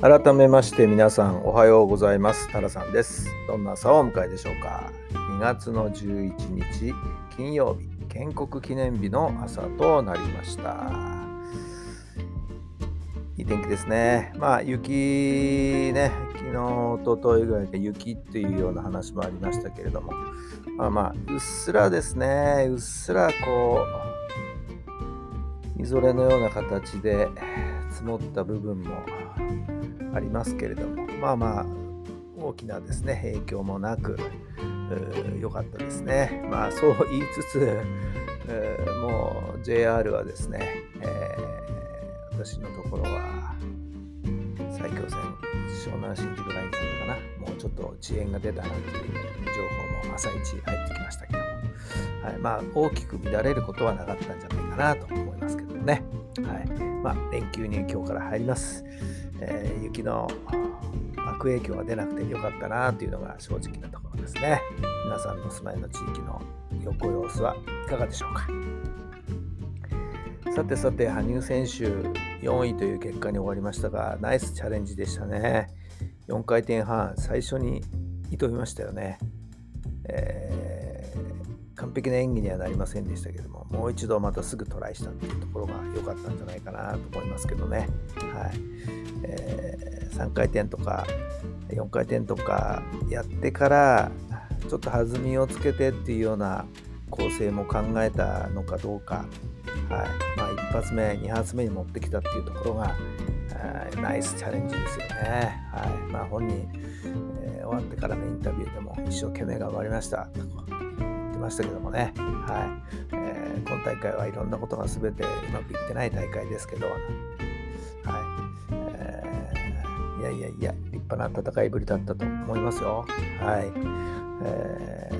改めまして皆さんおはようございます。タラさんです。どんな朝をお迎えでしょうか。2月の11日金曜日建国記念日の朝となりました。いい天気ですね。まあ雪ね昨日おとといぐらいで雪っていうような話もありましたけれども。まあまあうっすらですね。うっすらこうみぞれのような形で積もった部分もありますけれどもまあまあ大きなですね影響もなく良かったですね。まあそう言いつつもう JR はですね、えー、私のところは埼京線湘南新宿ラインだったかな。もうちょっと遅延が出たなという情報も朝一入ってきましたけども、はい、まあ大きく乱れることはなかったんじゃないかなと思いますけどね。はいまあ連休に今日から入ります。えー、雪の悪影響が出なくてよかったなというのが正直なところですね。皆さんの住まいの地域の横様子はいかがでしょうか。さてさて羽生選手4位という結果に終わりましたがナイスチャレンジでしたね。4回転半最初に挑みましたよね、えー、璧な演技にはなりませんでしたけどももう一度またすぐトライしたっていうところが良かったんじゃないかなと思いますけどね。はい。えー、3回転とか4回転とかやってからちょっと弾みをつけてっていうような構成も考えたのかどうか、はい。まあ、1発目2発目に持ってきたっていうところがナイスチャレンジですよね。はい。まあ、本人、えー、終わってからのインタビューでも一生懸命頑張りました。と言ってましたけどもね、はいえー、今大会はいろんなことが全てうまくいってない大会ですけど、はいやいやいや、立派な戦いぶりだったと思いますよ。はい。え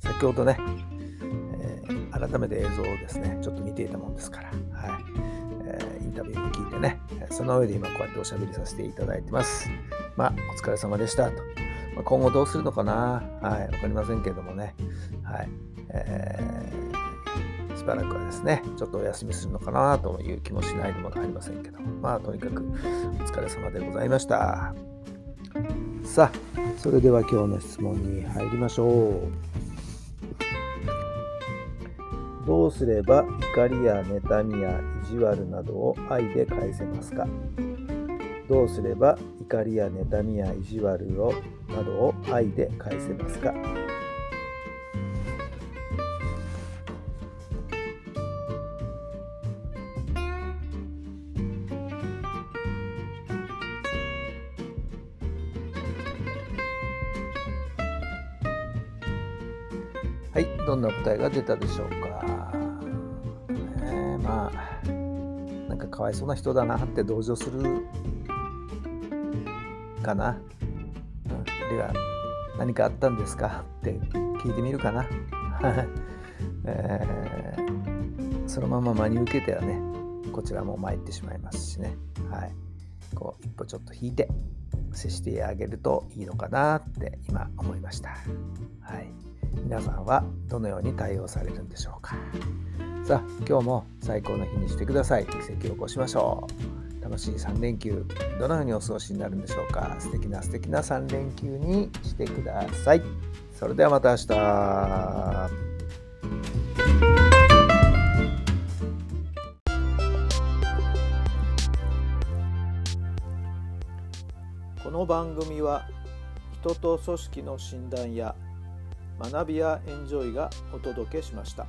ー、先ほどね、えー、改めて映像をですね、ちょっと見ていたもんですから、はい。え、インタビューも聞いてね、その上で今こうやっておしゃべりさせていただいてます。まあ、お疲れ様でしたと。まあ、今後どうするのかなはい、わかりませんけれどもね。はい。えーしばらくはですね、ちょっとお休みするのかなという気もしないでもありませんけど、まあとにかくお疲れ様でございました。さあ、それでは今日の質問に入りましょう。どうすれば怒りや妬みや意地悪などを愛で返せますかどうすれば怒りや妬みや意地悪をなどを愛で返せますか？はい、どんな答えが出たでしょうか？ね、まあ、なんかかわいそうな人だなって同情するかな。うん、あるいは何かあったんですか？って聞いてみるかな。えー、そのまま真に受けてはね、こちらも参ってしまいますしね。はい。こう、一歩ちょっと引いて接してあげるといいのかなって今思いました。はい。皆さんはどのように対応されるんでしょうかさあ今日も最高の日にしてください奇跡を起こしましょう楽しい3連休どのようにお過ごしになるんでしょうか？素敵な素敵な3連休にしてください。それではまた明日。この番組は人と組織の診断や学びやエンジョイがお届けしました。